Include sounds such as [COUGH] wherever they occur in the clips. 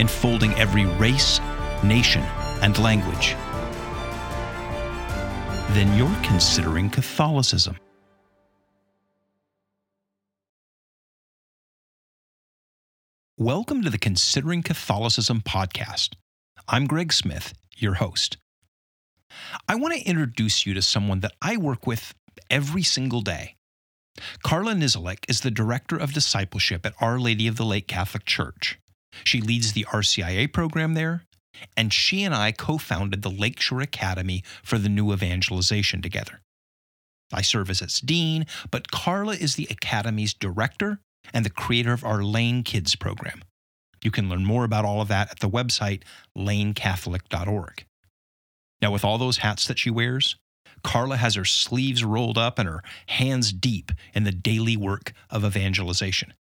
enfolding every race, nation, and language, then you're considering Catholicism. Welcome to the Considering Catholicism podcast. I'm Greg Smith, your host. I want to introduce you to someone that I work with every single day. Carla Niziolek is the Director of Discipleship at Our Lady of the Lake Catholic Church. She leads the RCIA program there, and she and I co founded the Lakeshore Academy for the New Evangelization together. I serve as its dean, but Carla is the Academy's director and the creator of our Lane Kids program. You can learn more about all of that at the website lanecatholic.org. Now, with all those hats that she wears, Carla has her sleeves rolled up and her hands deep in the daily work of evangelization,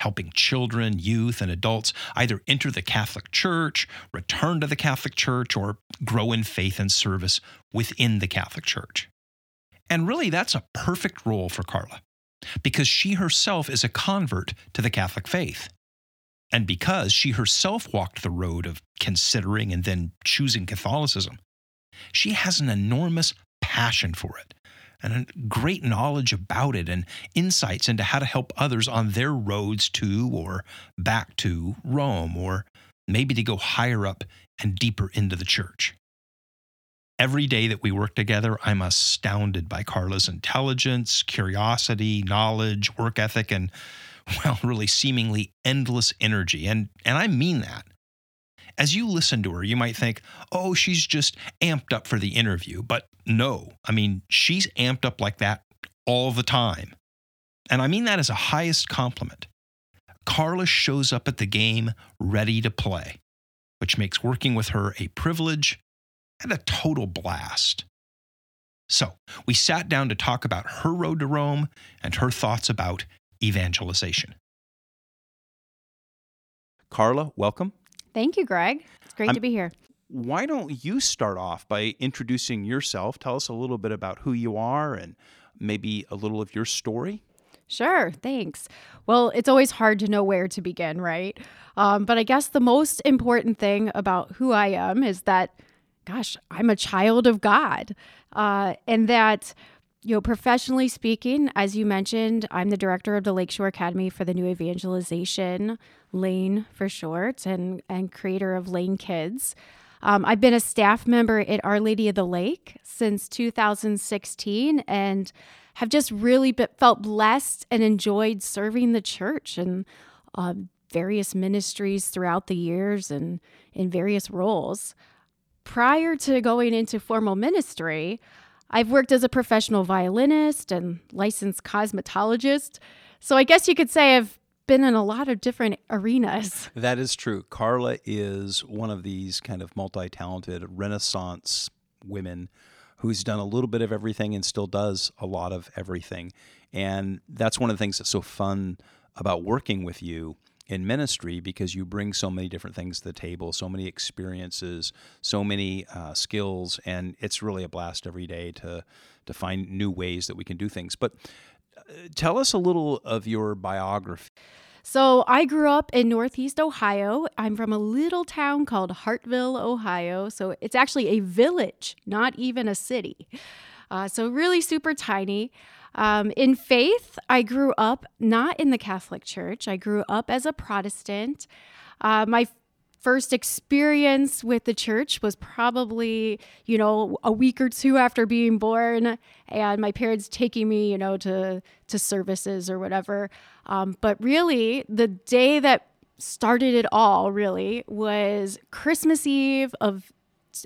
helping children, youth, and adults either enter the Catholic Church, return to the Catholic Church, or grow in faith and service within the Catholic Church. And really, that's a perfect role for Carla because she herself is a convert to the Catholic faith. And because she herself walked the road of considering and then choosing Catholicism, she has an enormous passion for it and a great knowledge about it and insights into how to help others on their roads to or back to Rome or maybe to go higher up and deeper into the church. Every day that we work together, I'm astounded by Carla's intelligence, curiosity, knowledge, work ethic, and, [LAUGHS] well, really seemingly endless energy. And, and I mean that. As you listen to her, you might think, oh, she's just amped up for the interview. But no, I mean, she's amped up like that all the time. And I mean that as a highest compliment. Carla shows up at the game ready to play, which makes working with her a privilege and a total blast. So, we sat down to talk about her road to Rome and her thoughts about evangelization. Carla, welcome. Thank you, Greg. It's great I'm- to be here. Why don't you start off by introducing yourself? Tell us a little bit about who you are and maybe a little of your story. Sure, thanks. Well, it's always hard to know where to begin, right? Um, but I guess the most important thing about who I am is that, gosh, I'm a child of God. Uh, and that, you know, professionally speaking, as you mentioned, I'm the director of the Lakeshore Academy for the New Evangelization, Lane for short, and, and creator of Lane Kids. Um, I've been a staff member at Our Lady of the Lake since 2016 and have just really be- felt blessed and enjoyed serving the church and um, various ministries throughout the years and in various roles. Prior to going into formal ministry, I've worked as a professional violinist and licensed cosmetologist. So I guess you could say I've been in a lot of different arenas. [LAUGHS] That is true. Carla is one of these kind of multi talented Renaissance women who's done a little bit of everything and still does a lot of everything. And that's one of the things that's so fun about working with you in ministry because you bring so many different things to the table, so many experiences, so many uh, skills, and it's really a blast every day to to find new ways that we can do things. But uh, tell us a little of your biography. So I grew up in Northeast Ohio. I'm from a little town called Hartville, Ohio. So it's actually a village, not even a city. Uh, so really super tiny. Um, in faith, I grew up not in the Catholic Church. I grew up as a Protestant. Uh, my first experience with the church was probably, you know, a week or two after being born, and my parents taking me, you know, to to services or whatever. Um, but really, the day that started it all really was Christmas Eve of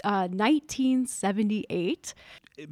uh, 1978.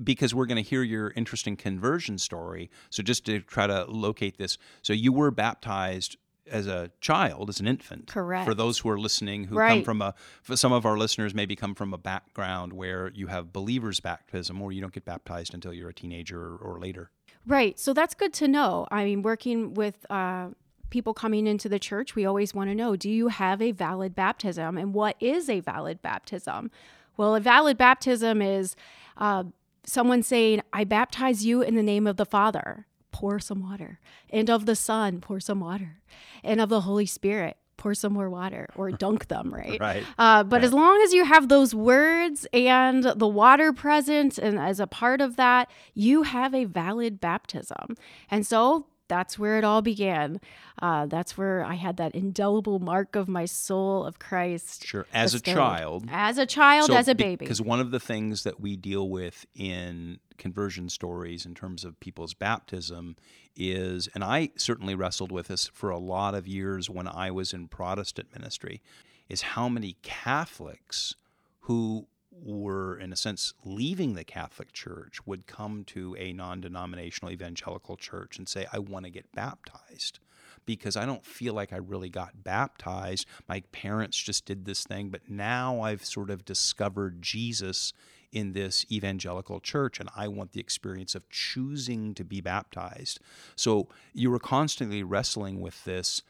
Because we're going to hear your interesting conversion story. So just to try to locate this, so you were baptized as a child, as an infant. Correct. For those who are listening, who come from a, for some of our listeners maybe come from a background where you have believers' baptism, or you don't get baptized until you're a teenager or, or later. Right. So that's good to know. I mean, working with uh, people coming into the church, we always want to know do you have a valid baptism? And what is a valid baptism? Well, a valid baptism is uh, someone saying, I baptize you in the name of the Father, pour some water, and of the Son, pour some water, and of the Holy Spirit. Pour some more water or [LAUGHS] dunk them, right? Right. Uh, but as long as you have those words and the water present, and as a part of that, you have a valid baptism. And so that's where it all began. Uh, that's where I had that indelible mark of my soul of Christ. Sure. As a child. As a child, as a baby. Because one of the things that we deal with in conversion stories in terms of people's baptism is, and I certainly wrestled with this for a lot of years when I was in Protestant ministry, is how many Catholics who were, in a sense, leaving the Catholic Church would come to a non denominational evangelical church and say, I want to get baptized because I don't feel like I really got baptized. My parents just did this thing, but now I've sort of discovered Jesus in this evangelical church and I want the experience of choosing to be baptized. So you were constantly wrestling with this.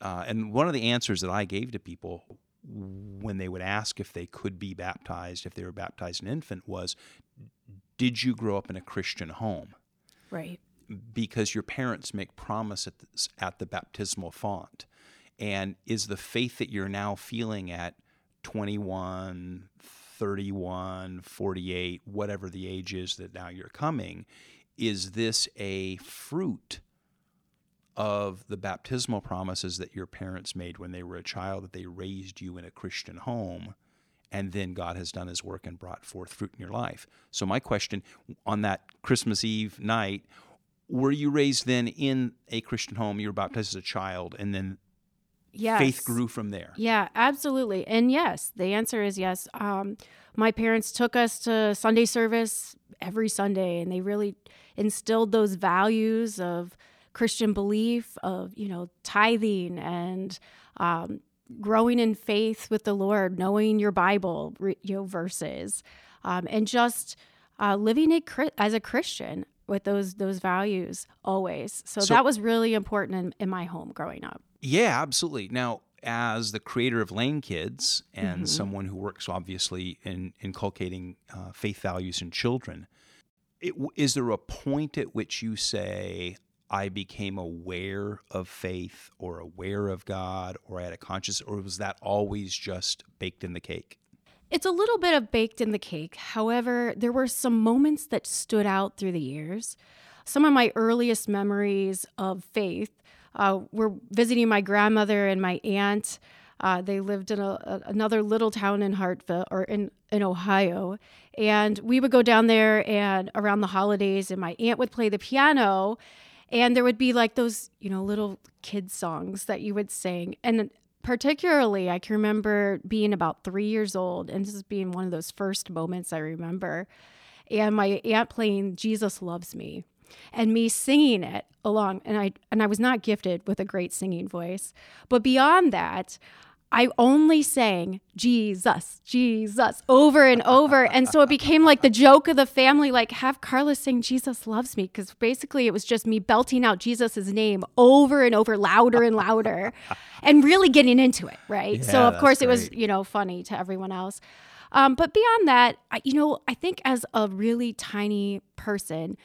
Uh, and one of the answers that I gave to people when they would ask if they could be baptized, if they were baptized an infant, was Did you grow up in a Christian home? right. because your parents make promise at the, at the baptismal font and is the faith that you're now feeling at 21 31 48 whatever the age is that now you're coming is this a fruit of the baptismal promises that your parents made when they were a child that they raised you in a christian home and then God has done his work and brought forth fruit in your life. So, my question on that Christmas Eve night were you raised then in a Christian home? You were baptized as a child, and then Yes. faith grew from there. Yeah, absolutely. And yes, the answer is yes. Um, my parents took us to Sunday service every Sunday, and they really instilled those values of Christian belief, of you know tithing and um, growing in faith with the Lord, knowing your Bible, you know verses, um, and just uh, living a, as a Christian with those those values always. So, So- that was really important in, in my home growing up. Yeah, absolutely. Now, as the creator of Lane Kids and Mhm. someone who works obviously in inculcating uh, faith values in children, it, is there a point at which you say, I became aware of faith or aware of God or I had a conscious, or was that always just baked in the cake? It's a little bit of baked in the cake. However, there were some moments that stood out through the years. Some of my earliest memories of faith uh, were visiting my grandmother and my aunt. Uh, they lived in a, a- another little town in Hartville or in, in Ohio. And we would go down there and around the holidays, and my aunt would play the piano. And there would be like those, you know, little kid songs that you would sing. And particularly, I can remember being about three years old, and this is being one of those first moments I remember. And my aunt playing Jesus Loves Me and me singing it along and I and I was not gifted with a great singing voice. But beyond that, I only sang Jesus, Jesus over and over. And so it became like the joke of the family like, have Carla sing Jesus Loves Me. Because basically it was just me belting out Jesus' name over and over, louder and louder, [LAUGHS] and really getting into it. Right. so, of course, that's it was, you know, funny to everyone else. Um, but beyond that, I, you know, I think as a really tiny person,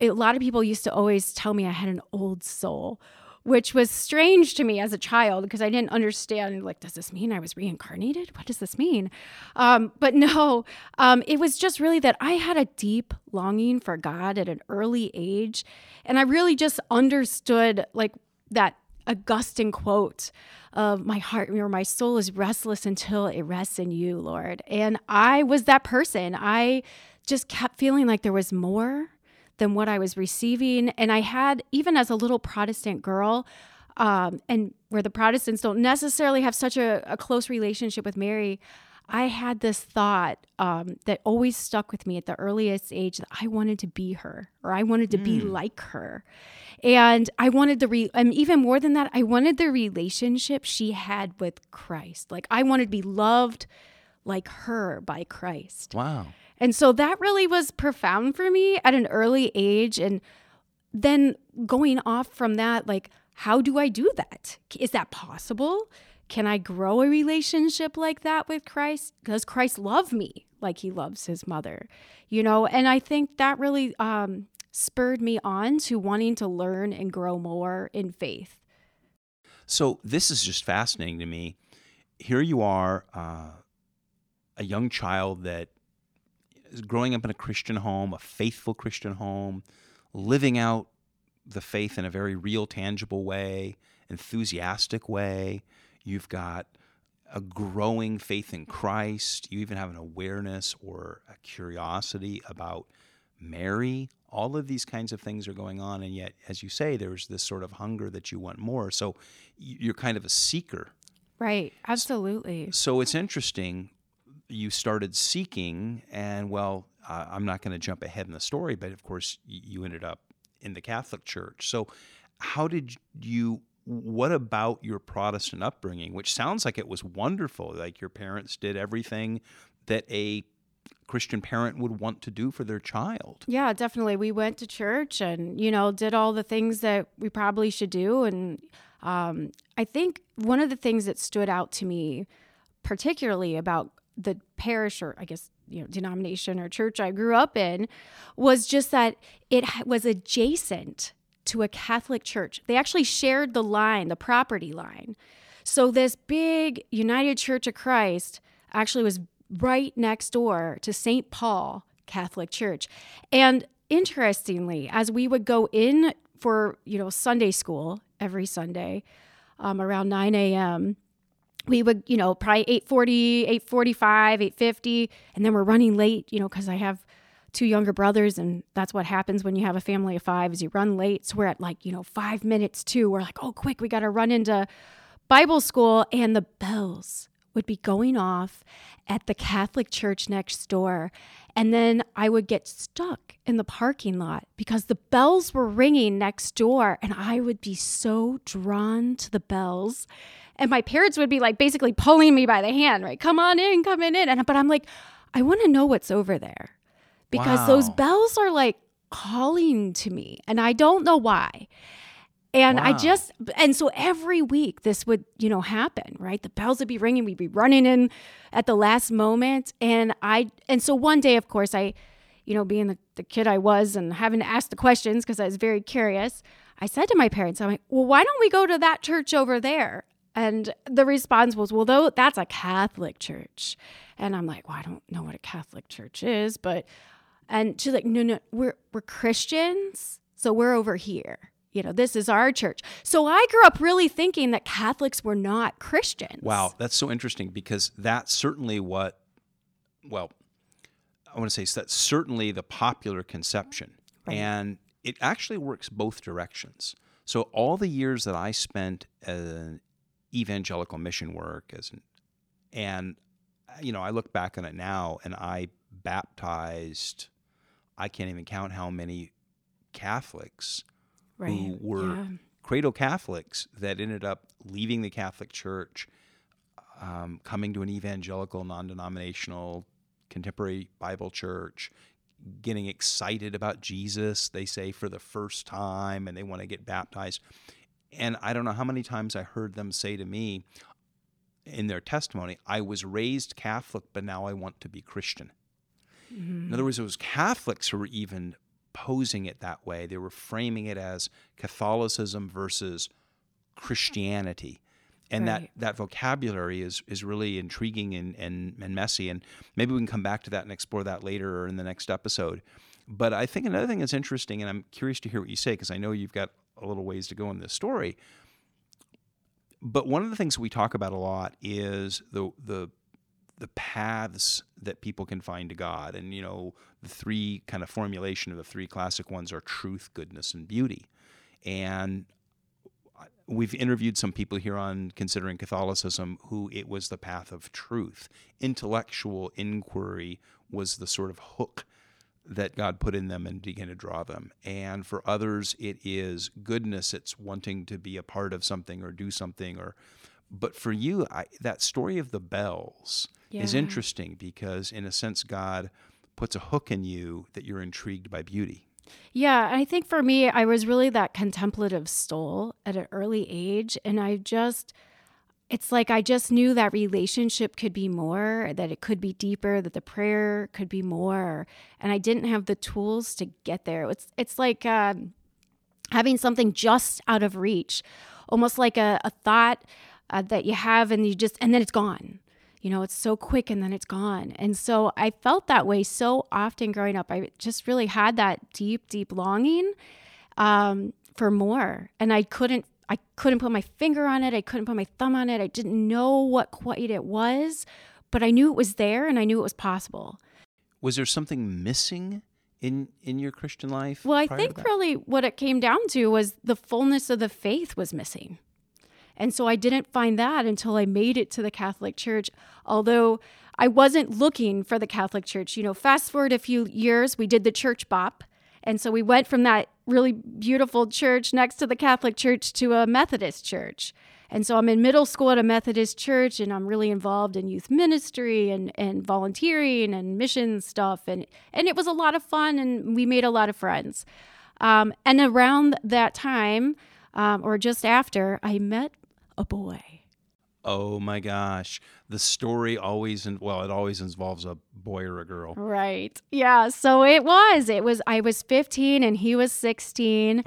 a lot of people used to always tell me I had an old soul, which was strange to me as a child because I didn't understand. Like, does this mean I was reincarnated? What does this mean? Um, but no, um, it was just really that I had a deep longing for God at an early age, and I really just understood like that Augustine quote of my heart or my soul is restless until it rests in you, Lord. And I was that person. I just kept feeling like there was more than what I was receiving. And I had, even as a little Protestant girl, um, and where the Protestants don't necessarily have such a, a close relationship with Mary, I had this thought um, that always stuck with me at the earliest age that I wanted to be her or I wanted to be like her. And I wanted the, re- and even more than that, I wanted the relationship she had with Christ. Like I wanted to be loved like her by Christ. Wow. And so that really was profound for me at an early age. And then going off from that, like, how do I do that? Is that possible? Can I grow a relationship like that with Christ? Does Christ love me like he loves his mother? You know, and I think that really um, spurred me on to wanting to learn and grow more in faith. So this is just fascinating to me. Here you are, uh, a young child that growing up in a Christian home, a faithful Christian home, living out the faith in a very real, tangible way, enthusiastic way. You've got a growing faith in Christ. You even have an awareness or a curiosity about Mary. All of these kinds of things are going on. And yet, as you say, there's this sort of hunger that you want more. So you're kind of a seeker. Right. Absolutely. So it's interesting. You started seeking, and well, uh, I'm not going to jump ahead in the story, but of course, you ended up in the Catholic Church. So, how did you? What about your Protestant upbringing, which sounds like it was wonderful? Like your parents did everything that a Christian parent would want to do for their child. Yeah, definitely. We went to church and, you know, did all the things that we probably should do. And um, I think one of the things that stood out to me, particularly about the parish or I guess you know denomination or church I grew up in was just that it was adjacent to a Catholic church. They actually shared the line, the property line. So this big United Church of Christ actually was right next door to St. Paul Catholic Church. And interestingly, as we would go in for, you know, Sunday school every Sunday um, around 9 a.m., we would you know probably 840 845 850 and then we're running late you know because i have two younger brothers and that's what happens when you have a family of five is you run late. So we're at like you know five minutes to we're like oh quick we got to run into bible school and the bells would be going off at the catholic church next door and then i would get stuck in the parking lot because the bells were ringing next door and i would be so drawn to the bells and my parents would be like basically pulling me by the hand, right? Come on in, come in. And but I'm like, I want to know what's over there. Because wow. those bells are like calling to me and I don't know why. And wow. I just and so every week this would, you know, happen, right? The bells would be ringing, we'd be running in at the last moment. And I and so one day, of course, I, you know, being the, the kid I was and having to ask the questions because I was very curious, I said to my parents, I'm like, well, why don't we go to that church over there? And the response was, well, though that's a Catholic church. And I'm like, well, I don't know what a Catholic church is, but and she's like, no, no, we're we're Christians, so we're over here. You know, this is our church. So I grew up really thinking that Catholics were not Christians. Wow, that's so interesting because that's certainly what, well, I want to say that's certainly the popular conception. Right. And it actually works both directions. So all the years that I spent an evangelical mission work as an, and you know I look back on it now and I baptized I can't even count how many Catholics right. who were yeah. cradle Catholics that ended up leaving the Catholic Church, um, coming to an evangelical, non-denominational, contemporary Bible church, getting excited about Jesus, they say, for the first time, and they want to get baptized. And I don't know how many times I heard them say to me in their testimony, I was raised Catholic, but now I want to be Christian. Mm-hmm. In other words, it was Catholics who were even posing it that way. They were framing it as Catholicism versus Christianity. And right. that, that vocabulary is, is really intriguing and, and, and messy. And maybe we can come back to that and explore that later or in the next episode. But I think another thing that's interesting, and I'm curious to hear what you say, because I know you've got a little ways to go in this story. But one of the things we talk about a lot is the the the paths that people can find to God. And you know, the three kind of formulation of the three classic ones are truth, goodness, and beauty. And we've interviewed some people here on considering Catholicism who it was the path of truth. Intellectual inquiry was the sort of hook that God put in them and began to draw them. And for others, it is goodness. It's wanting to be a part of something or do something. Or, but for you, I, that story of the bells is interesting because, in a sense, God puts a hook in you that you're intrigued by beauty. Yeah, I think for me, I was really that contemplative soul at an early age. And I just, it's like I just knew that relationship could be more, that it could be deeper, that the prayer could be more. And I didn't have the tools to get there. It's, it's like um, having something just out of reach, almost like a, a thought uh, that you have and you just, and then it's gone. You know, it's so quick and then it's gone. And so I felt that way so often growing up. I just really had that deep, deep longing um, for more. And I couldn't, I couldn't put my finger on it. I couldn't put my thumb on it. I didn't know what quite it was, but I knew it was there and I knew it was possible. Was there something missing in in your Christian life? Well, I think really what it came down to was the fullness of the faith was missing. And so I didn't find that until I made it to the Catholic Church, although I wasn't looking for the Catholic Church. You know, fast forward a few years, we did the church bop. And so we went from that really beautiful church next to the Catholic Church to a Methodist church. And so I'm in middle school at a Methodist church and I'm really involved in youth ministry and, and volunteering and mission stuff. And, and it was a lot of fun and we made a lot of friends. Um, and around that time, um, or just after, I met a boy. Oh my gosh. The story always, in, well, it always involves a boy or a girl. Right. Yeah. So it was. It was. I was 15 and he was 16.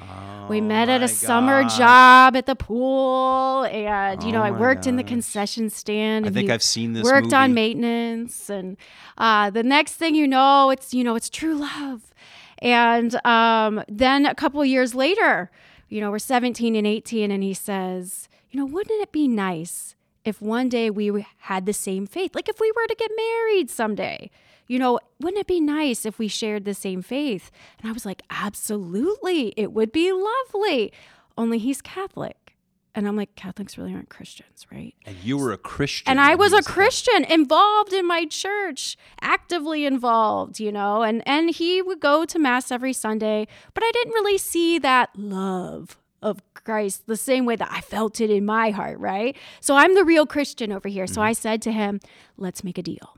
we Oh met at a summer job at the pool, and you know, Oh I worked in the concession stand. I think I've seen this worked on maintenance, and uh, the next thing you know, it's you know, it's true love. And um, then a couple years later, you know, we're 17 and 18, and he says, you know, wouldn't it be nice if one day we had the same faith? Like if we were to get married someday, you know, wouldn't it be nice if we shared the same faith? And I was like, absolutely, it would be lovely. Only he's Catholic. And I'm like, Catholics really aren't Christians, right? And you were a Christian. And I was a Christian involved in my church, actively involved, you know, and and he would go to mass every Sunday, but I didn't really see that love of Christ the same way that I felt it in my heart, right? So I'm the real Christian over here. So I mm-hmm. said to him, "Let's make a deal.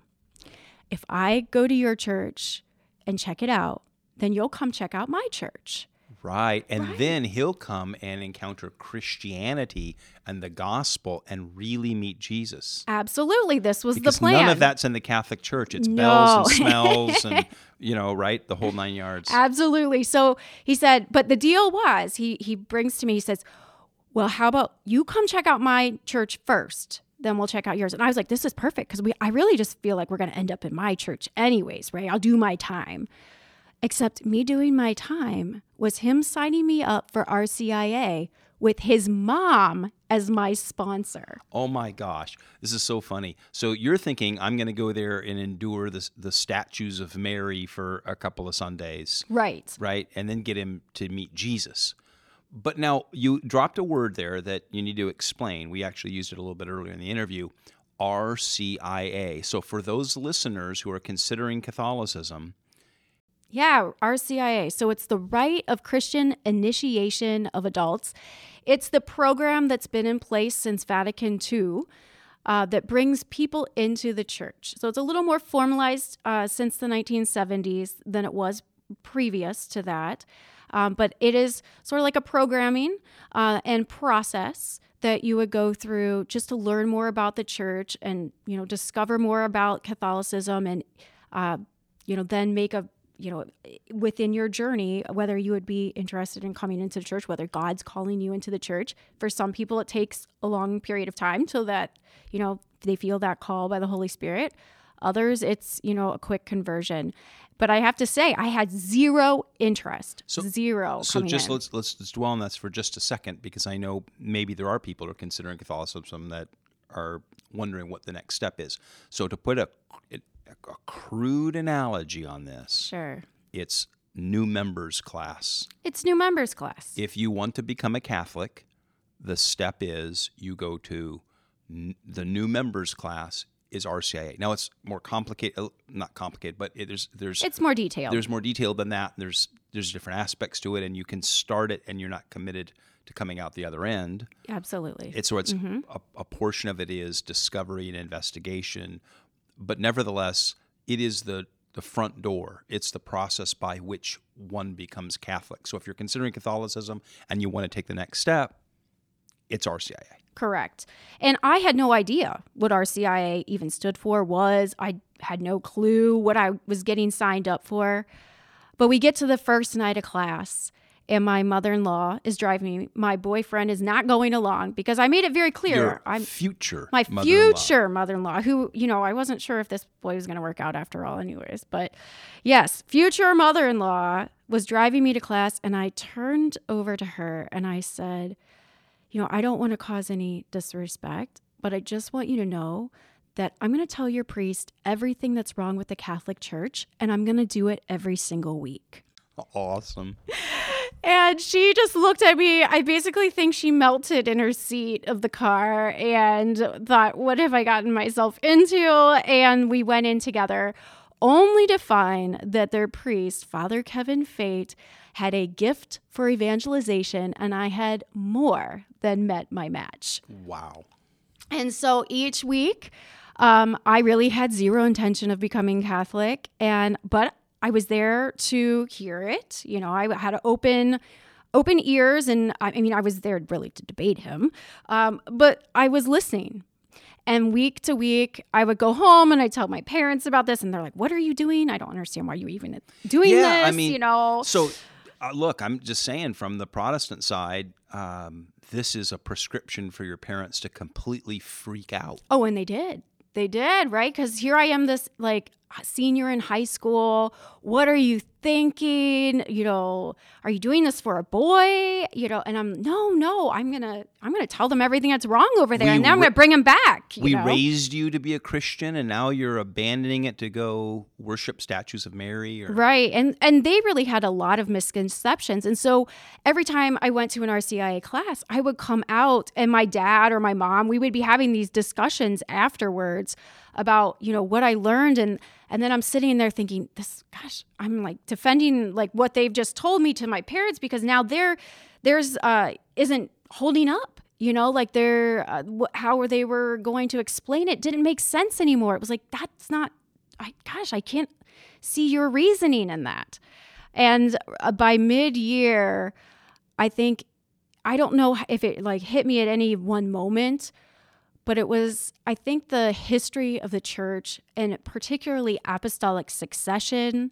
If I go to your church and check it out, then you'll come check out my church." Right. And Right. then he'll come and encounter Christianity and the gospel and really meet Jesus. Absolutely, this was Because the plan. none of that's in the Catholic Church. It's No. bells and [LAUGHS] smells and, you know, right? The whole nine yards. Absolutely. So he said, but the deal was he he brings to me, he says, Well, how about you come check out my church first? Then we'll check out yours. And I was like, this is perfect because we I really just feel like we're gonna end up in my church anyways, right? I'll do my time. Except me doing my time was him signing me up for RCIA with his mom as my sponsor. Oh my gosh, this is so funny. So you're thinking I'm going to go there and endure the the statues of Mary for a couple of Sundays, Right. right? And then get him to meet Jesus. But now you dropped a word there that you need to explain. We actually used it a little bit earlier in the interview. RCIA. So for those listeners who are considering Catholicism, Yeah, RCIA. So it's the Rite of Christian Initiation of Adults. It's the program that's been in place since Vatican II uh, that brings people into the church. So it's a little more formalized uh, since the 1970s than it was previous to that. Um, but it is sort of like a programming uh, and process that you would go through just to learn more about the church and you know discover more about Catholicism and uh, you know then make a you know within your journey whether you would be interested in coming into the church whether god's calling you into the church for some people it takes a long period of time so that you know they feel that call by the holy spirit others it's you know a quick conversion but i have to say i had zero interest So- zero So just in. let's let's just dwell on that for just a second because I know maybe there are people who are considering Catholicism that are wondering what the next step is. So to put a a crude analogy on this, sure it's new members class. it's new members class If you want to become a Catholic, the step is you go to n- the new members class is RCIA. Now it's more complicated, uh, not complicated, but it, there's there's It's more detailed. there's more detail than that. There's there's different aspects to it, and you can start it, and you're not committed to coming out the other end. Absolutely. It's so it's a, a portion of it is discovery and investigation, but nevertheless, it is the the front door. It's the process by which one becomes Catholic. So if you're considering Catholicism and you want to take the next step, it's RCIA. Correct. And I had no idea what RCIA even stood for, was. I had no clue what I was getting signed up for. But we get to the first night of class, and my mother in law is driving me. My boyfriend is not going along because I made it very clear. Your I'm future my mother-in-law. future mother-in-law who you know i wasn't sure if this boy was going to work out after all anyways but yes future mother-in-law was driving me to class and i turned over to her and i said you know i don't want to cause any disrespect but i just want you to know that i'm going to tell your priest everything that's wrong with the catholic church and i'm going to do it every single week Awesome. [LAUGHS] and she just looked at me. I basically think she melted in her seat of the car and thought, what have I gotten myself into? And we went in together, only to find that their priest, Father Kevin Fate, had a gift for evangelization, and I had more than met my match. Wow. And so each week, um, I really had zero intention of becoming Catholic, and but I was there to hear it. You know, I had open open ears, and I, I mean, I was there really to debate him, um, but I was listening. And week to week, I would go home and I tell my parents about this, and they're like, "What are you doing? I don't understand why you even doing Yeah, this." I mean, you know, So, uh, look, I'm just saying from the Protestant side, um, this is a prescription for your parents to completely freak out. Oh, and they did. They did, right? Because here I am, this like senior in high school. What are you thinking? You know, are you doing this for a boy? You know, and I'm no, no. I'm gonna, I'm gonna tell them everything that's wrong over there, We and then I'm gonna bring them back. You we know? raised you to be a Christian, and now you're abandoning it to go worship statues of Mary. Or Right. And and they really had a lot of misconceptions. And so every time I went to an RCIA class, I would come out and my dad or my mom, we would be having these discussions afterwards about, you know, what I learned. And and then I'm sitting there thinking, this gosh, I'm like defending like what they've just told me to my parents because now they're there's uh isn't holding up you know like they're uh, how they were going to explain it didn't make sense anymore. It was like that's not i gosh i can't see your reasoning in that. And uh, by mid-year i think i don't know if it like hit me at any one moment but it was i think the history of the church and particularly apostolic succession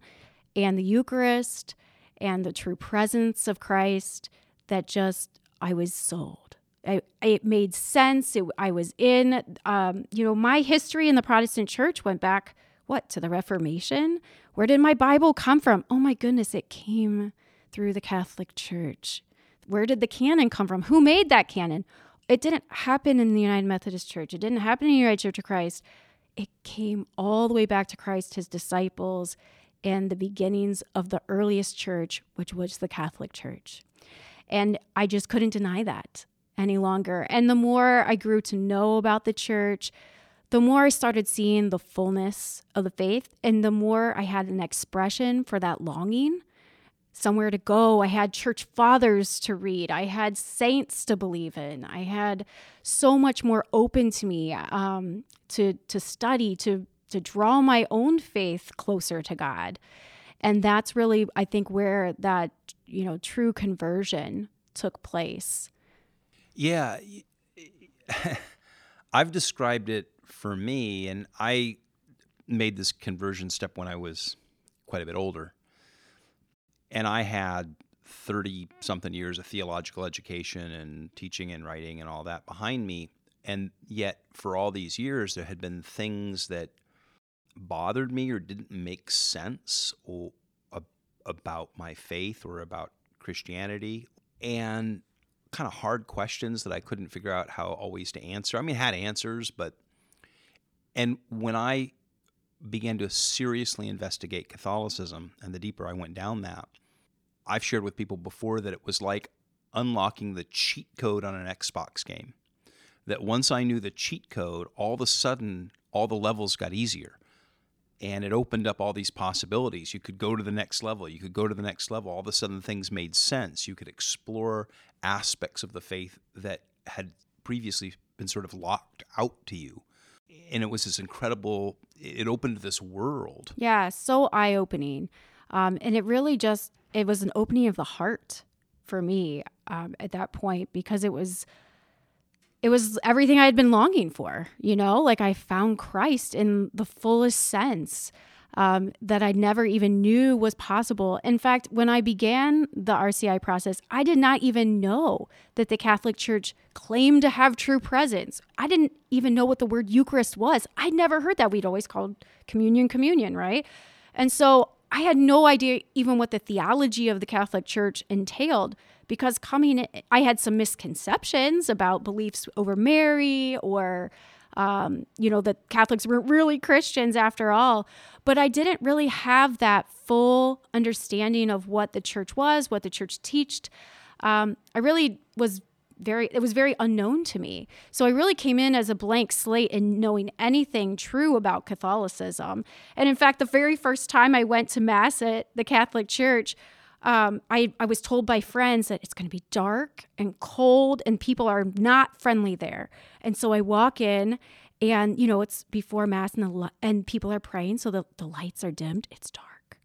and the eucharist and the true presence of christ that just i was sold. I, it made sense. It, i was in um, you know my history in the protestant church went back what to the reformation? Where did my bible come from? Oh my goodness it came through the catholic church. Where did the canon come from? Who made that canon it didn't happen in the united methodist church. It didn't happen in the united church of christ. It came all the way back to christ his disciples and the beginnings of the earliest church which was the catholic church. And I just couldn't deny that any longer. And the more I grew to know about the church, the more I started seeing the fullness of the faith, and the more I had an expression for that longing, somewhere to go. I had church fathers to read, I had saints to believe in, I had so much more open to me um, to to study, to to draw my own faith closer to God. And that's really, I think, where that you know true conversion took place. Yeah. [LAUGHS] I've described it for me, and I made this conversion step when I was quite a bit older. And I had 30 something years of theological education and teaching and writing and all that behind me. And yet, for all these years, there had been things that bothered me or didn't make sense or, about my faith or about Christianity. And kind of hard questions that I couldn't figure out how always to answer. I mean, I had answers, but and when I began to seriously investigate Catholicism and the deeper I went down that, I've shared with people before that it was like unlocking the cheat code on an Xbox game. That once I knew the cheat code, all of a sudden all the levels got easier. And it opened up all these possibilities. You could go to the next level. You could go to the next level. All of a sudden, things made sense. You could explore aspects of the faith that had previously been sort of locked out to you. And it was this incredible, it opened this world. Yeah, so eye opening. Um, and it really just, it was an opening of the heart for me um, at that point because it was, it was everything I had been longing for, you know, like I found Christ in the fullest sense um, that I never even knew was possible. In fact, when I began the RCI process, I did not even know that the Catholic Church claimed to have true presence. I didn't even know what the word Eucharist was. I'd never heard that. We'd always called communion, communion, right? And so I had no idea even what the theology of the Catholic Church entailed because coming in, I had some misconceptions about beliefs over Mary or um, you know, that Catholics weren't really Christians after all. But I didn't really have that full understanding of what the church was, what the church taught. Um, I really was very, it was very unknown to me. So I really came in as a blank slate in knowing anything true about Catholicism. And in fact, the very first time I went to Mass at the Catholic Church, um, I, I was told by friends that it's going to be dark and cold and people are not friendly there. And so I walk in and, you know, it's before mass and, the, and people are praying. So the, the lights are dimmed. It's dark.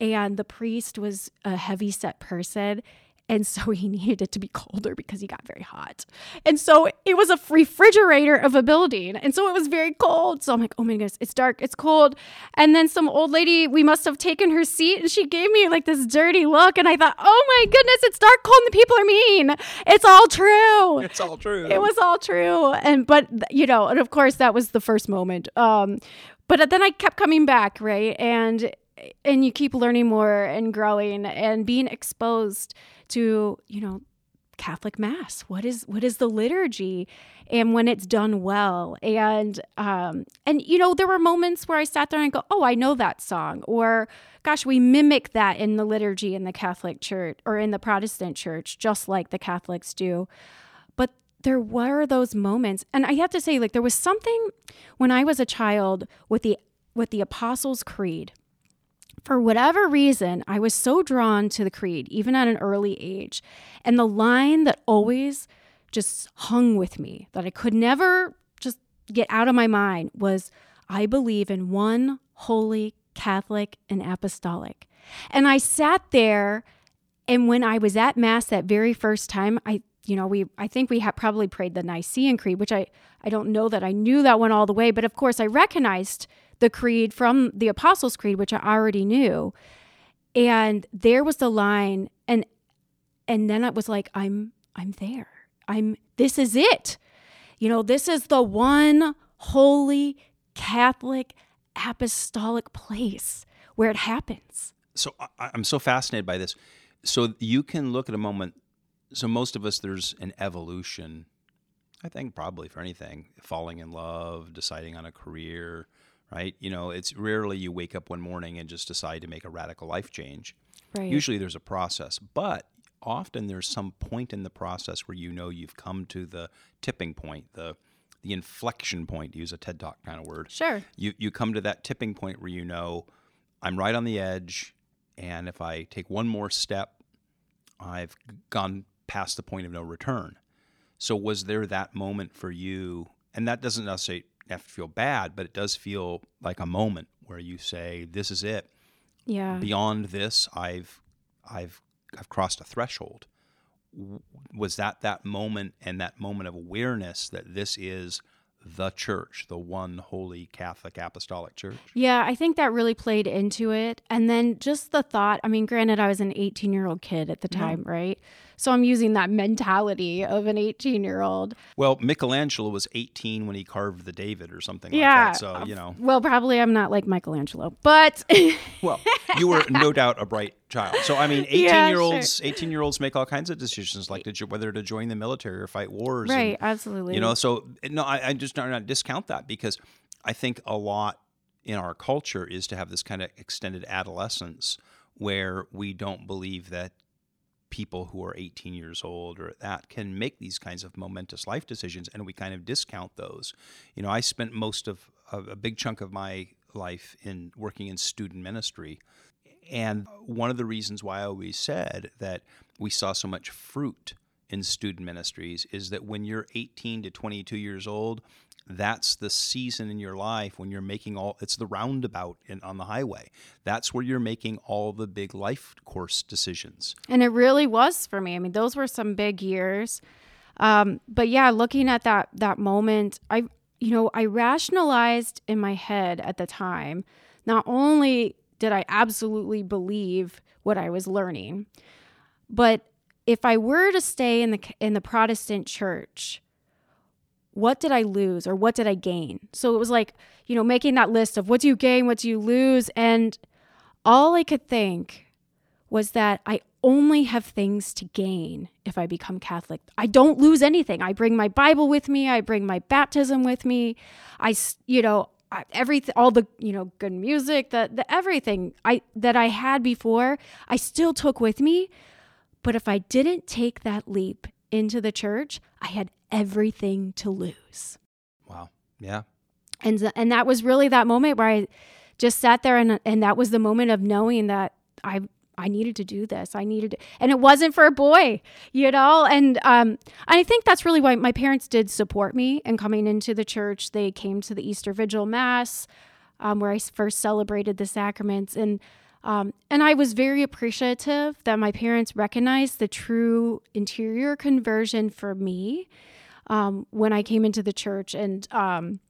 And the priest was a heavy set person. And so [LAUGHS] he needed it to be colder because he got very hot. And so it was a refrigerator of a building. And so it was very cold. So I'm like, oh my goodness, it's dark, it's cold. And then some old lady, we must have taken her seat and she gave me like this dirty look. And I thought, oh my goodness, it's dark, cold, and the people are mean. It's all true. [LAUGHS] It's all true. It was all true. And, but, you know, and of course, that was the first moment. Um, but then I kept coming back, right? And, and you keep learning more and growing and being exposed to, you know, Catholic Mass. What is what is the liturgy, and when it's done well, and um, and you know there were moments where I sat there and go, oh, I know that song, or gosh, we mimic that in the liturgy in the Catholic Church or in the Protestant Church, just like the Catholics do. But there were those moments, and I have to say, like there was something when I was a child with the with the Apostles' Creed for whatever reason, I was so drawn to the creed, even at an early age. And the line that always just hung with me, that I could never just get out of my mind, was I believe in one holy, Catholic, and apostolic. And I sat there, and when I was at Mass that very first time, I you know, we I think we probably prayed the Nicene Creed, which I I don't know that I knew that one all the way, but of course I recognized the creed from the Apostles' Creed, which I already knew. And there was the line, and and then I was like, I'm I'm there. I'm this is it. You know, this is the one holy Catholic apostolic place where it happens. So I, I'm so fascinated by this. So you can look at a moment. So most of us, there's an evolution. I think probably for anything, falling in love, deciding on a career, right? You know, it's rarely you wake up one morning and just decide to make a radical life change. Right. Usually there's a process, but often there's some point in the process where you know you've come to the tipping point, the the inflection point, to use a TED Talk kind of word. Sure. You you come to that tipping point where you know I'm right on the edge, and if I take one more step, I've gone past the point of no return. So was there that moment for you? And that doesn't necessarily have to feel bad, but it does feel like a moment where you say, "This is it." Yeah. Beyond this, I've I've I've crossed a threshold. Was that that moment and that moment of awareness that this is the church, the one holy Catholic Apostolic Church? Yeah, I think that really played into it. And then just the thought I mean, granted, I was an 18 year old kid at the mm-hmm. time, yeah. right? So I'm using that mentality of an 18 year old. Well, Michelangelo was 18 when he carved the David or something yeah. like that. So, uh, you know. Well, probably I'm not like Michelangelo, but. [LAUGHS] well, you were no doubt a bright child. So, I mean, 18 [LAUGHS] yeah, year olds, sure. 18 year olds make all kinds of decisions like to, whether to join the military or fight wars. Right, and, absolutely. You know, so no, I, I just don't not discount that because I think a lot in our culture is to have this kind of extended adolescence where we don't believe that people who are 18 years old or that can make these kinds of momentous life decisions, and we kind of discount those. You know, I spent most of a, big chunk of my life in working in student ministry. And one of the reasons why I always said that we saw so much fruit in student ministries is that when you're 18 to 22 years old, that's the season in your life when you're making all it's the roundabout in, on the highway. That's where you're making all the big life course decisions. And it really was for me. I mean those were some big years. Um, but yeah looking at that that moment i you know i rationalized in my head at the time not only did i absolutely believe what i was learning but if i were to stay in the in the protestant church what did I lose or what did I gain? So it was like, you know, making that list of what do you gain, what do you lose? And all I could think was that I only have things to gain if I become Catholic. I don't lose anything. I bring my Bible with me, I bring my baptism with me. I, you know, everything all the you know good music the, the everything i that i had before i still took with me but if i didn't take that leap into the church i had everything to lose. Wow. Yeah. And and that was really that moment where I just sat there and and that was the moment of knowing that I I needed to do this. I needed, to, and it wasn't for a boy, you know. And um, I think that's really why my parents did support me in coming into the church. They came to the Easter Vigil Mass, um, where I first celebrated the sacraments, and um, and I was very appreciative that my parents recognized the true interior conversion for me um, when I came into the church, and um,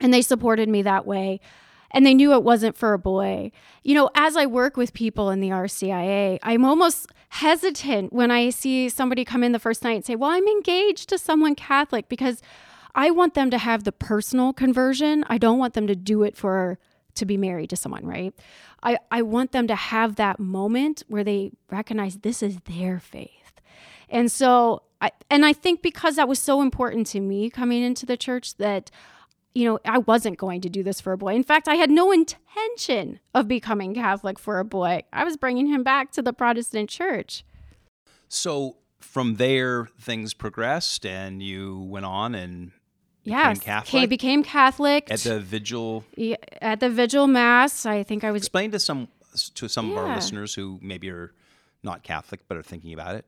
and they supported me that way. And they knew it wasn't for a boy. You know, as I work with people in the RCIA, I'm almost hesitant when I see somebody come in the first night and say, Well, I'm engaged to someone Catholic because I want them to have the personal conversion. I don't want them to do it for to be married to someone, right? I, I want them to have that moment where they recognize this is their faith. And so I, and I think because that was so important to me coming into the church that you know, I wasn't going to do this for a boy. In fact, I had no intention of becoming Catholic for a boy. I was bringing him back to the Protestant church. So from there, things progressed, and you went on and yes, Catholic. became Catholic at the vigil. Yeah, at the vigil mass. I think I was. Explain to some to some yeah. of our listeners who maybe are not Catholic but are thinking about it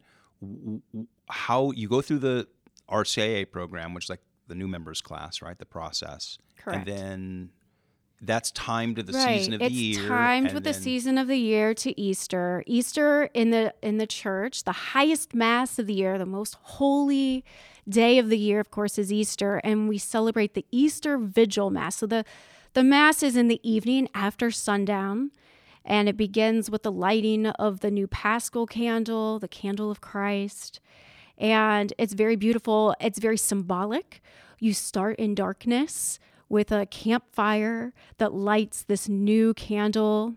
how you go through the RCIA program, which is like the new members class, right? The process. Correct. And then that's timed to the right. season of it's the year. It's timed with then... the season of the year to Easter. Easter in the in the church, the highest mass of the year, the most holy day of the year, of course, is Easter, and we celebrate the Easter Vigil Mass. So the the mass is in the evening after sundown. And it begins with the lighting of the new paschal candle, the candle of Christ. And it's very beautiful. It's very symbolic. You start in darkness with a campfire that lights this new candle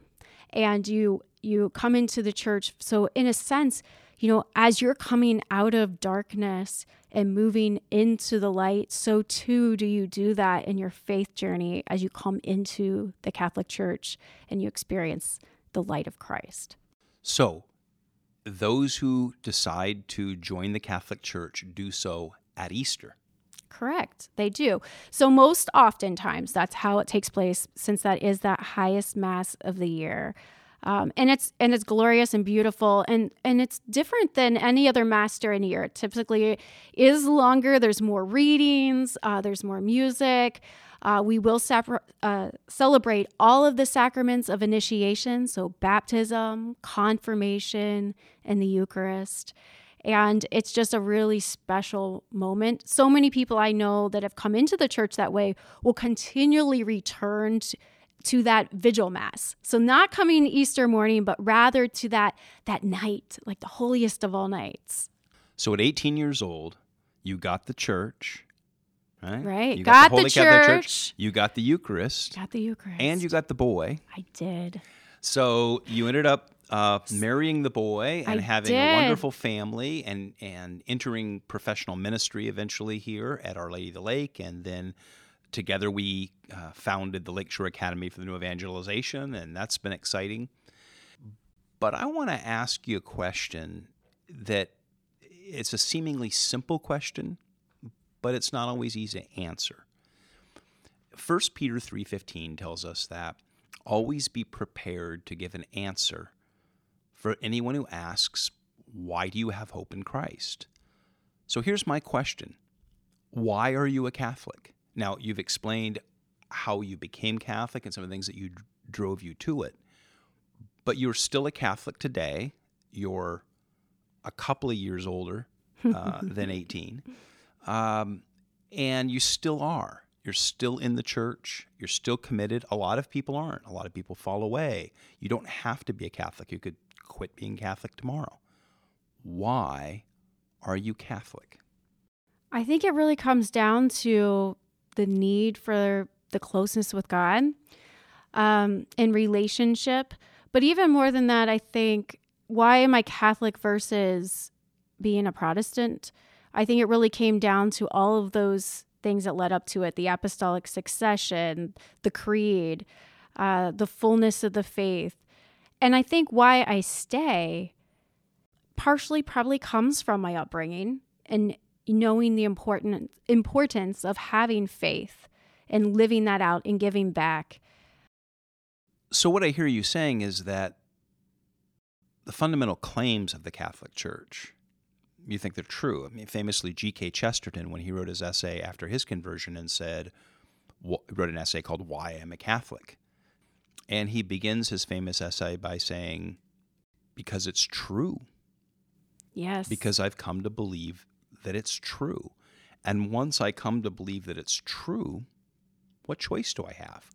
and you you come into the church. So in a sense, you know, as you're coming out of darkness and moving into the light, so too do you do that in your faith journey as you come into the Catholic Church and you experience the light of Christ. So, those who decide to join the Catholic Church do so at Easter. Correct. They do. So most oftentimes that's how it takes place since that is that highest mass of the year. Um, and it's and it's glorious and beautiful and and it's different than any other mass in year. It typically is longer. There's more readings. Uh, there's more music. Uh, we will separ- uh, celebrate all of the sacraments of initiation, so baptism, confirmation, and the Eucharist. And it's just a really special moment. So many people I know that have come into the church that way will continually return to, to that vigil mass. So not coming Easter morning, but rather to that that night, like the holiest of all nights. So at 18 years old, you got the church, right? Right. You got, got the, the church. church. You got the Eucharist. Got the Eucharist. And you got the boy. I did. So you ended up uh, marrying the boy and I having did. a wonderful family and and entering professional ministry eventually here at Our Lady of the Lake and then together we uh, founded the Lakeshore Academy for the New Evangelization and that's been exciting. But I want to ask you a question. that it's a seemingly simple question, but it's not always easy to answer. 1 Peter 3:15 tells us that always be prepared to give an answer for anyone who asks, "Why do you have hope in Christ?" So here's my question. Why are you a Catholic? Now, you've explained how you became Catholic and some of the things that you drove you to it. But you're still a Catholic today. You're a couple of years older uh, [LAUGHS] than 18. Um, and you still are. You're still in the church. You're still committed. A lot of people aren't. A lot of people fall away. You don't have to be a Catholic. You could quit being Catholic tomorrow. Why are you Catholic? I think it really comes down to the need for the closeness with God um, in relationship. But even more than that, I think why am I Catholic versus being a Protestant? I think it really came down to all of those things that led up to it the apostolic succession, the creed, uh, the fullness of the faith. And I think why I stay partially probably comes from my upbringing and knowing the important importance of having faith and living that out and giving back. So what I hear you saying is that the fundamental claims of the Catholic Church, you think they're true. I mean, famously, G.K. Chesterton, when he wrote his essay after his conversion and said, wrote an essay called Why I Am a Catholic. And he begins his famous essay by saying, Because it's true. Yes. Because I've come to believe that it's true. And once I come to believe that it's true, what choice do I have?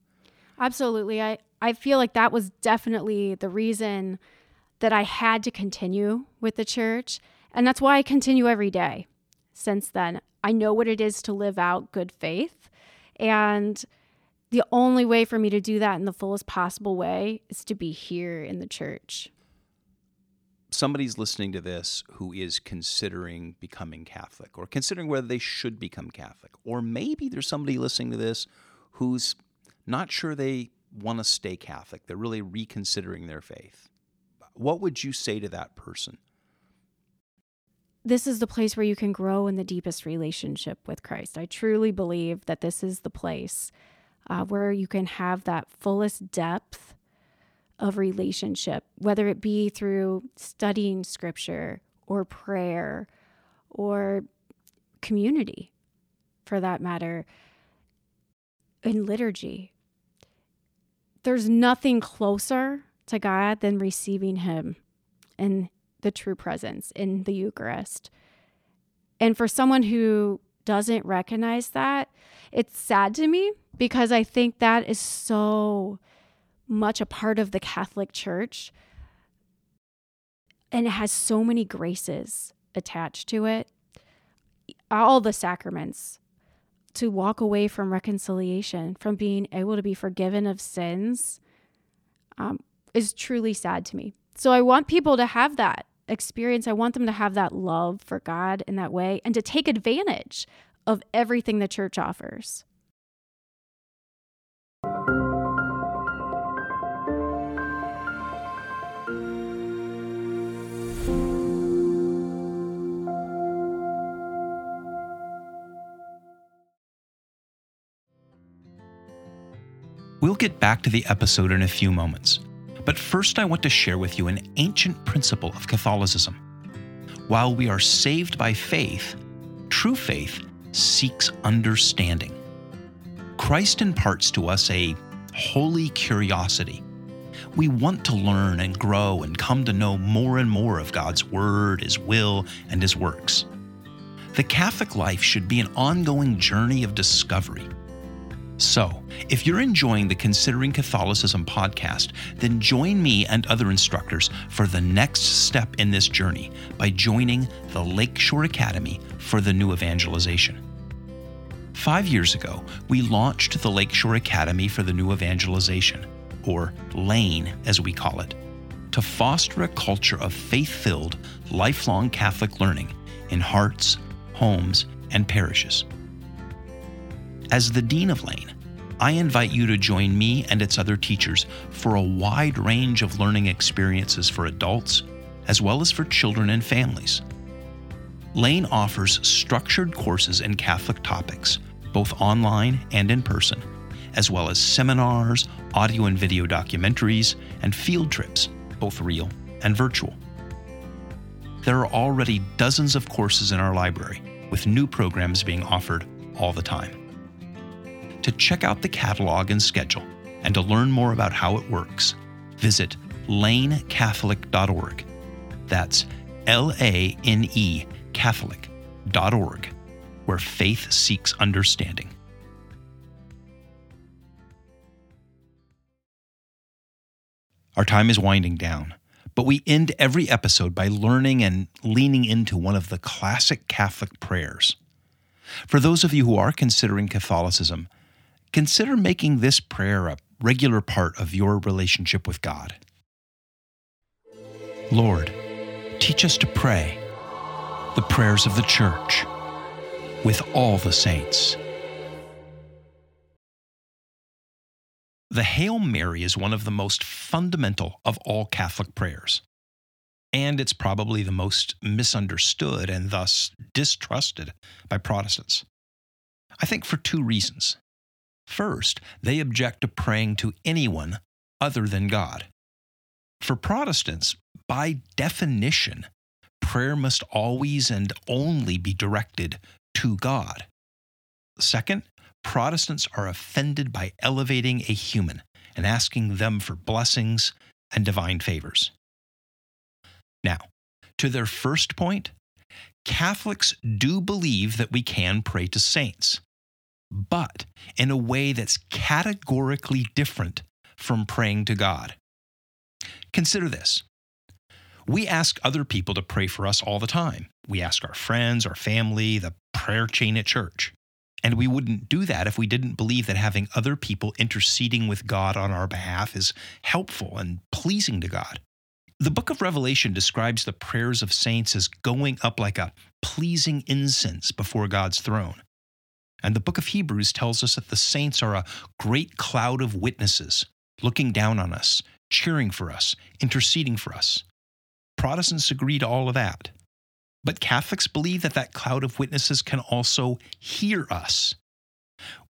Absolutely. I, I feel like that was definitely the reason that I had to continue with the church. And that's why I continue every day since then. I know what it is to live out good faith. And the only way for me to do that in the fullest possible way is to be here in the church somebody's listening to this who is considering becoming Catholic or considering whether they should become Catholic, or maybe there's somebody listening to this who's not sure they want to stay Catholic, they're really reconsidering their faith. What would you say to that person? This is the place where you can grow in the deepest relationship with Christ. I truly believe that this is the place uh, where you can have that fullest depth of relationship, whether it be through studying scripture or prayer or community for that matter, in liturgy. There's nothing closer to God than receiving Him in the true presence in the Eucharist. And for someone who doesn't recognize that, it's sad to me because I think that is so much a part of the Catholic Church. And it has so many graces attached to it. All the sacraments to walk away from reconciliation, from being able to be forgiven of sins, um, is truly sad to me. So I want people to have that experience. I want them to have that love for God in that way and to take advantage of everything the church offers. We'll get back to the episode in a few moments. But first, I want to share with you an ancient principle of Catholicism. While we are saved by faith, true faith seeks understanding. Christ imparts to us a holy curiosity. We want to learn and grow and come to know more and more of God's Word, His will, and His works. The Catholic life should be an ongoing journey of discovery so, if you're enjoying the Considering Catholicism podcast, then join me and other instructors for the next step in this journey by joining the Lakeshore Academy for the New Evangelization. Five years ago, we launched the Lakeshore Academy for the New Evangelization, or LANE as we call it, to foster a culture of faith filled, lifelong Catholic learning in hearts, homes, and parishes. As the Dean of Lane, I invite you to join me and its other teachers for a wide range of learning experiences for adults, as well as for children and families. Lane offers structured courses in Catholic topics, both online and in person, as well as seminars, audio and video documentaries, and field trips, both real and virtual. There are already dozens of courses in our library, with new programs being offered all the time. To check out the catalog and schedule, and to learn more about how it works, visit lanecatholic.org. That's L A N E Catholic.org, where faith seeks understanding. Our time is winding down, but we end every episode by learning and leaning into one of the classic Catholic prayers. For those of you who are considering Catholicism, consider making this prayer a regular part of your relationship with God. Lord, teach us to pray the prayers of the Church with all the saints. The Hail Mary is one of the most fundamental of all Catholic prayers. And it's probably the most misunderstood and thus distrusted by Protestants. I think for two reasons. First, they object to praying to anyone other than God. For Protestants, by definition, prayer must always and only be directed to God. Second, Protestants are offended by elevating a human and asking them for blessings and divine favors. Now, to their first point, Catholics do believe that we can pray to saints, but in a way that's categorically different from praying to God. Consider this we ask other people to pray for us all the time. We ask our friends, our family, the prayer chain at church. And we wouldn't do that if we didn't believe that having other people interceding with God on our behalf is helpful and pleasing to God. The book of Revelation describes the prayers of saints as going up like a pleasing incense before God's throne. And the book of Hebrews tells us that the saints are a great cloud of witnesses looking down on us, cheering for us, interceding for us. Protestants agree to all of that. But Catholics believe that that cloud of witnesses can also hear us.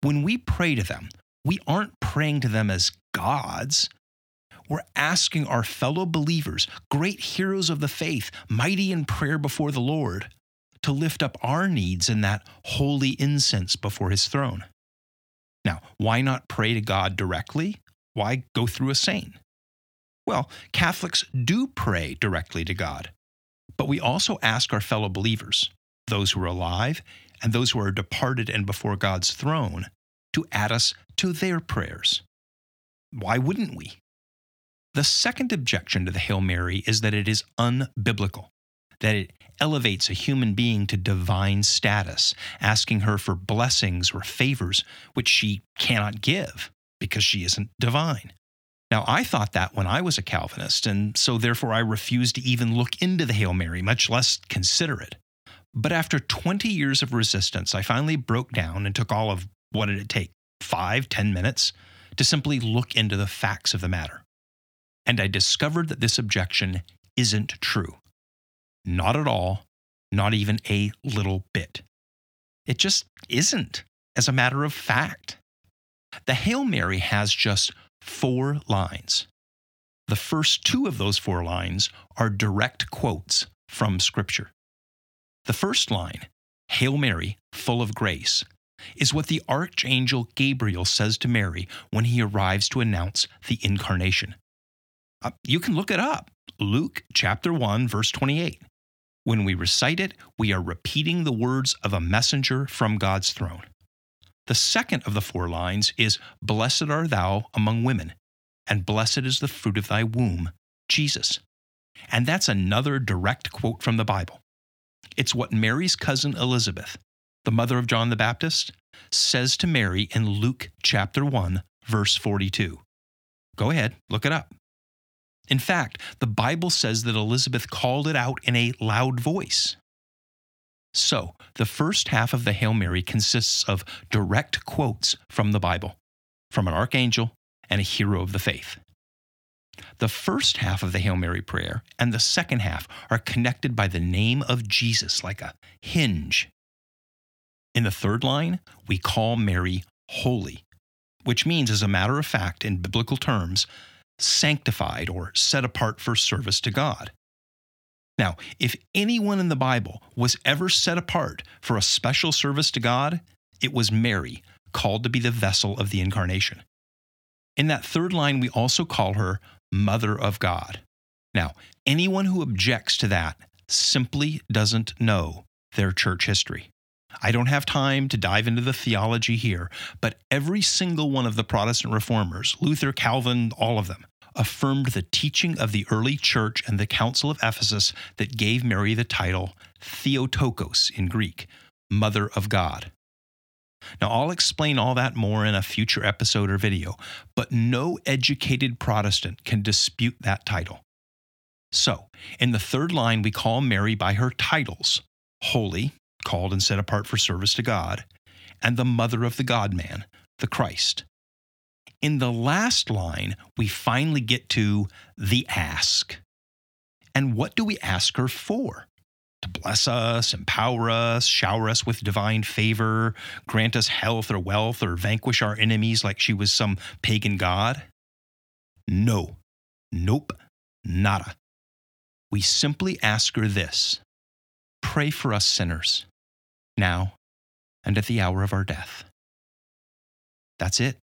When we pray to them, we aren't praying to them as gods. We're asking our fellow believers, great heroes of the faith, mighty in prayer before the Lord, to lift up our needs in that holy incense before his throne. Now, why not pray to God directly? Why go through a saint? Well, Catholics do pray directly to God, but we also ask our fellow believers, those who are alive and those who are departed and before God's throne, to add us to their prayers. Why wouldn't we? The second objection to the Hail Mary is that it is unbiblical, that it elevates a human being to divine status, asking her for blessings or favors which she cannot give because she isn't divine. Now, I thought that when I was a Calvinist, and so therefore I refused to even look into the Hail Mary, much less consider it. But after 20 years of resistance, I finally broke down and took all of what did it take? Five, ten minutes to simply look into the facts of the matter. And I discovered that this objection isn't true. Not at all, not even a little bit. It just isn't, as a matter of fact. The Hail Mary has just four lines. The first two of those four lines are direct quotes from Scripture. The first line, Hail Mary, full of grace, is what the Archangel Gabriel says to Mary when he arrives to announce the incarnation. Uh, you can look it up. Luke chapter 1, verse 28. When we recite it, we are repeating the words of a messenger from God's throne. The second of the four lines is Blessed are thou among women, and blessed is the fruit of thy womb, Jesus. And that's another direct quote from the Bible. It's what Mary's cousin Elizabeth, the mother of John the Baptist, says to Mary in Luke chapter 1, verse 42. Go ahead, look it up. In fact, the Bible says that Elizabeth called it out in a loud voice. So, the first half of the Hail Mary consists of direct quotes from the Bible, from an archangel and a hero of the faith. The first half of the Hail Mary prayer and the second half are connected by the name of Jesus like a hinge. In the third line, we call Mary holy, which means, as a matter of fact, in biblical terms, sanctified or set apart for service to God. Now, if anyone in the Bible was ever set apart for a special service to God, it was Mary, called to be the vessel of the incarnation. In that third line, we also call her Mother of God. Now, anyone who objects to that simply doesn't know their church history. I don't have time to dive into the theology here, but every single one of the Protestant reformers, Luther, Calvin, all of them, affirmed the teaching of the early church and the Council of Ephesus that gave Mary the title Theotokos in Greek, Mother of God. Now, I'll explain all that more in a future episode or video, but no educated Protestant can dispute that title. So, in the third line, we call Mary by her titles Holy, called and set apart for service to God, and the Mother of the God man, the Christ. In the last line, we finally get to the ask. And what do we ask her for? to bless us, empower us, shower us with divine favor, grant us health or wealth, or vanquish our enemies like she was some pagan god? No. Nope. Nada. We simply ask her this Pray for us sinners, now and at the hour of our death. That's it.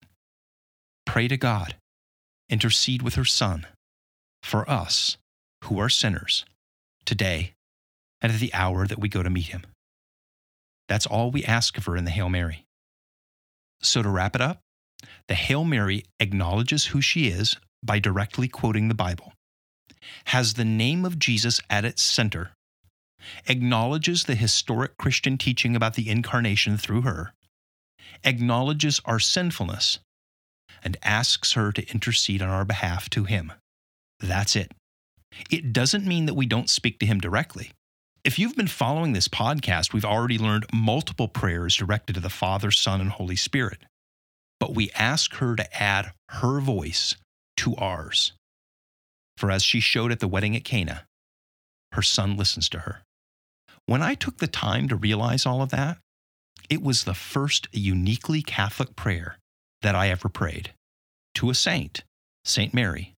Pray to God. Intercede with her Son for us who are sinners today and at the hour that we go to meet him. That's all we ask of her in the Hail Mary. So, to wrap it up, the Hail Mary acknowledges who she is by directly quoting the Bible, has the name of Jesus at its center, acknowledges the historic Christian teaching about the incarnation through her, acknowledges our sinfulness, and asks her to intercede on our behalf to Him. That's it. It doesn't mean that we don't speak to Him directly. If you've been following this podcast, we've already learned multiple prayers directed to the Father, Son, and Holy Spirit. But we ask her to add her voice to ours. For as she showed at the wedding at Cana, her son listens to her. When I took the time to realize all of that, it was the first uniquely Catholic prayer that I ever prayed to a saint, St. Mary.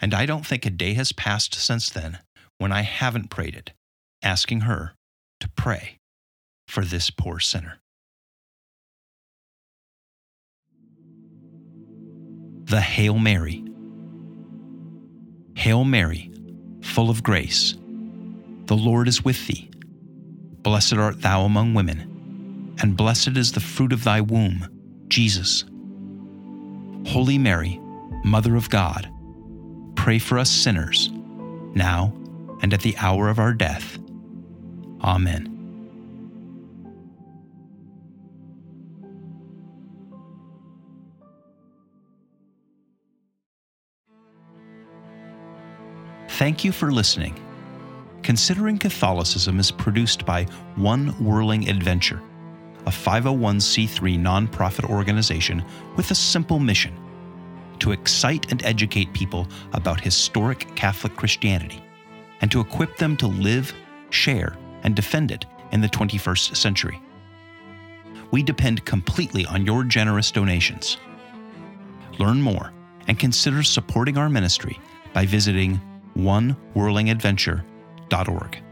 And I don't think a day has passed since then when I haven't prayed it asking her to pray for this poor sinner. The Hail Mary. Hail Mary, full of grace, the Lord is with thee. Blessed art thou among women, and blessed is the fruit of thy womb, Jesus. Holy Mary, Mother of God, pray for us sinners, now and at the hour of our death. Amen. Thank you for listening. Considering Catholicism is produced by One Whirling Adventure, a 501c3 nonprofit organization with a simple mission to excite and educate people about historic Catholic Christianity and to equip them to live, share, and defend it in the 21st century. We depend completely on your generous donations. Learn more and consider supporting our ministry by visiting onewhirlingadventure.org.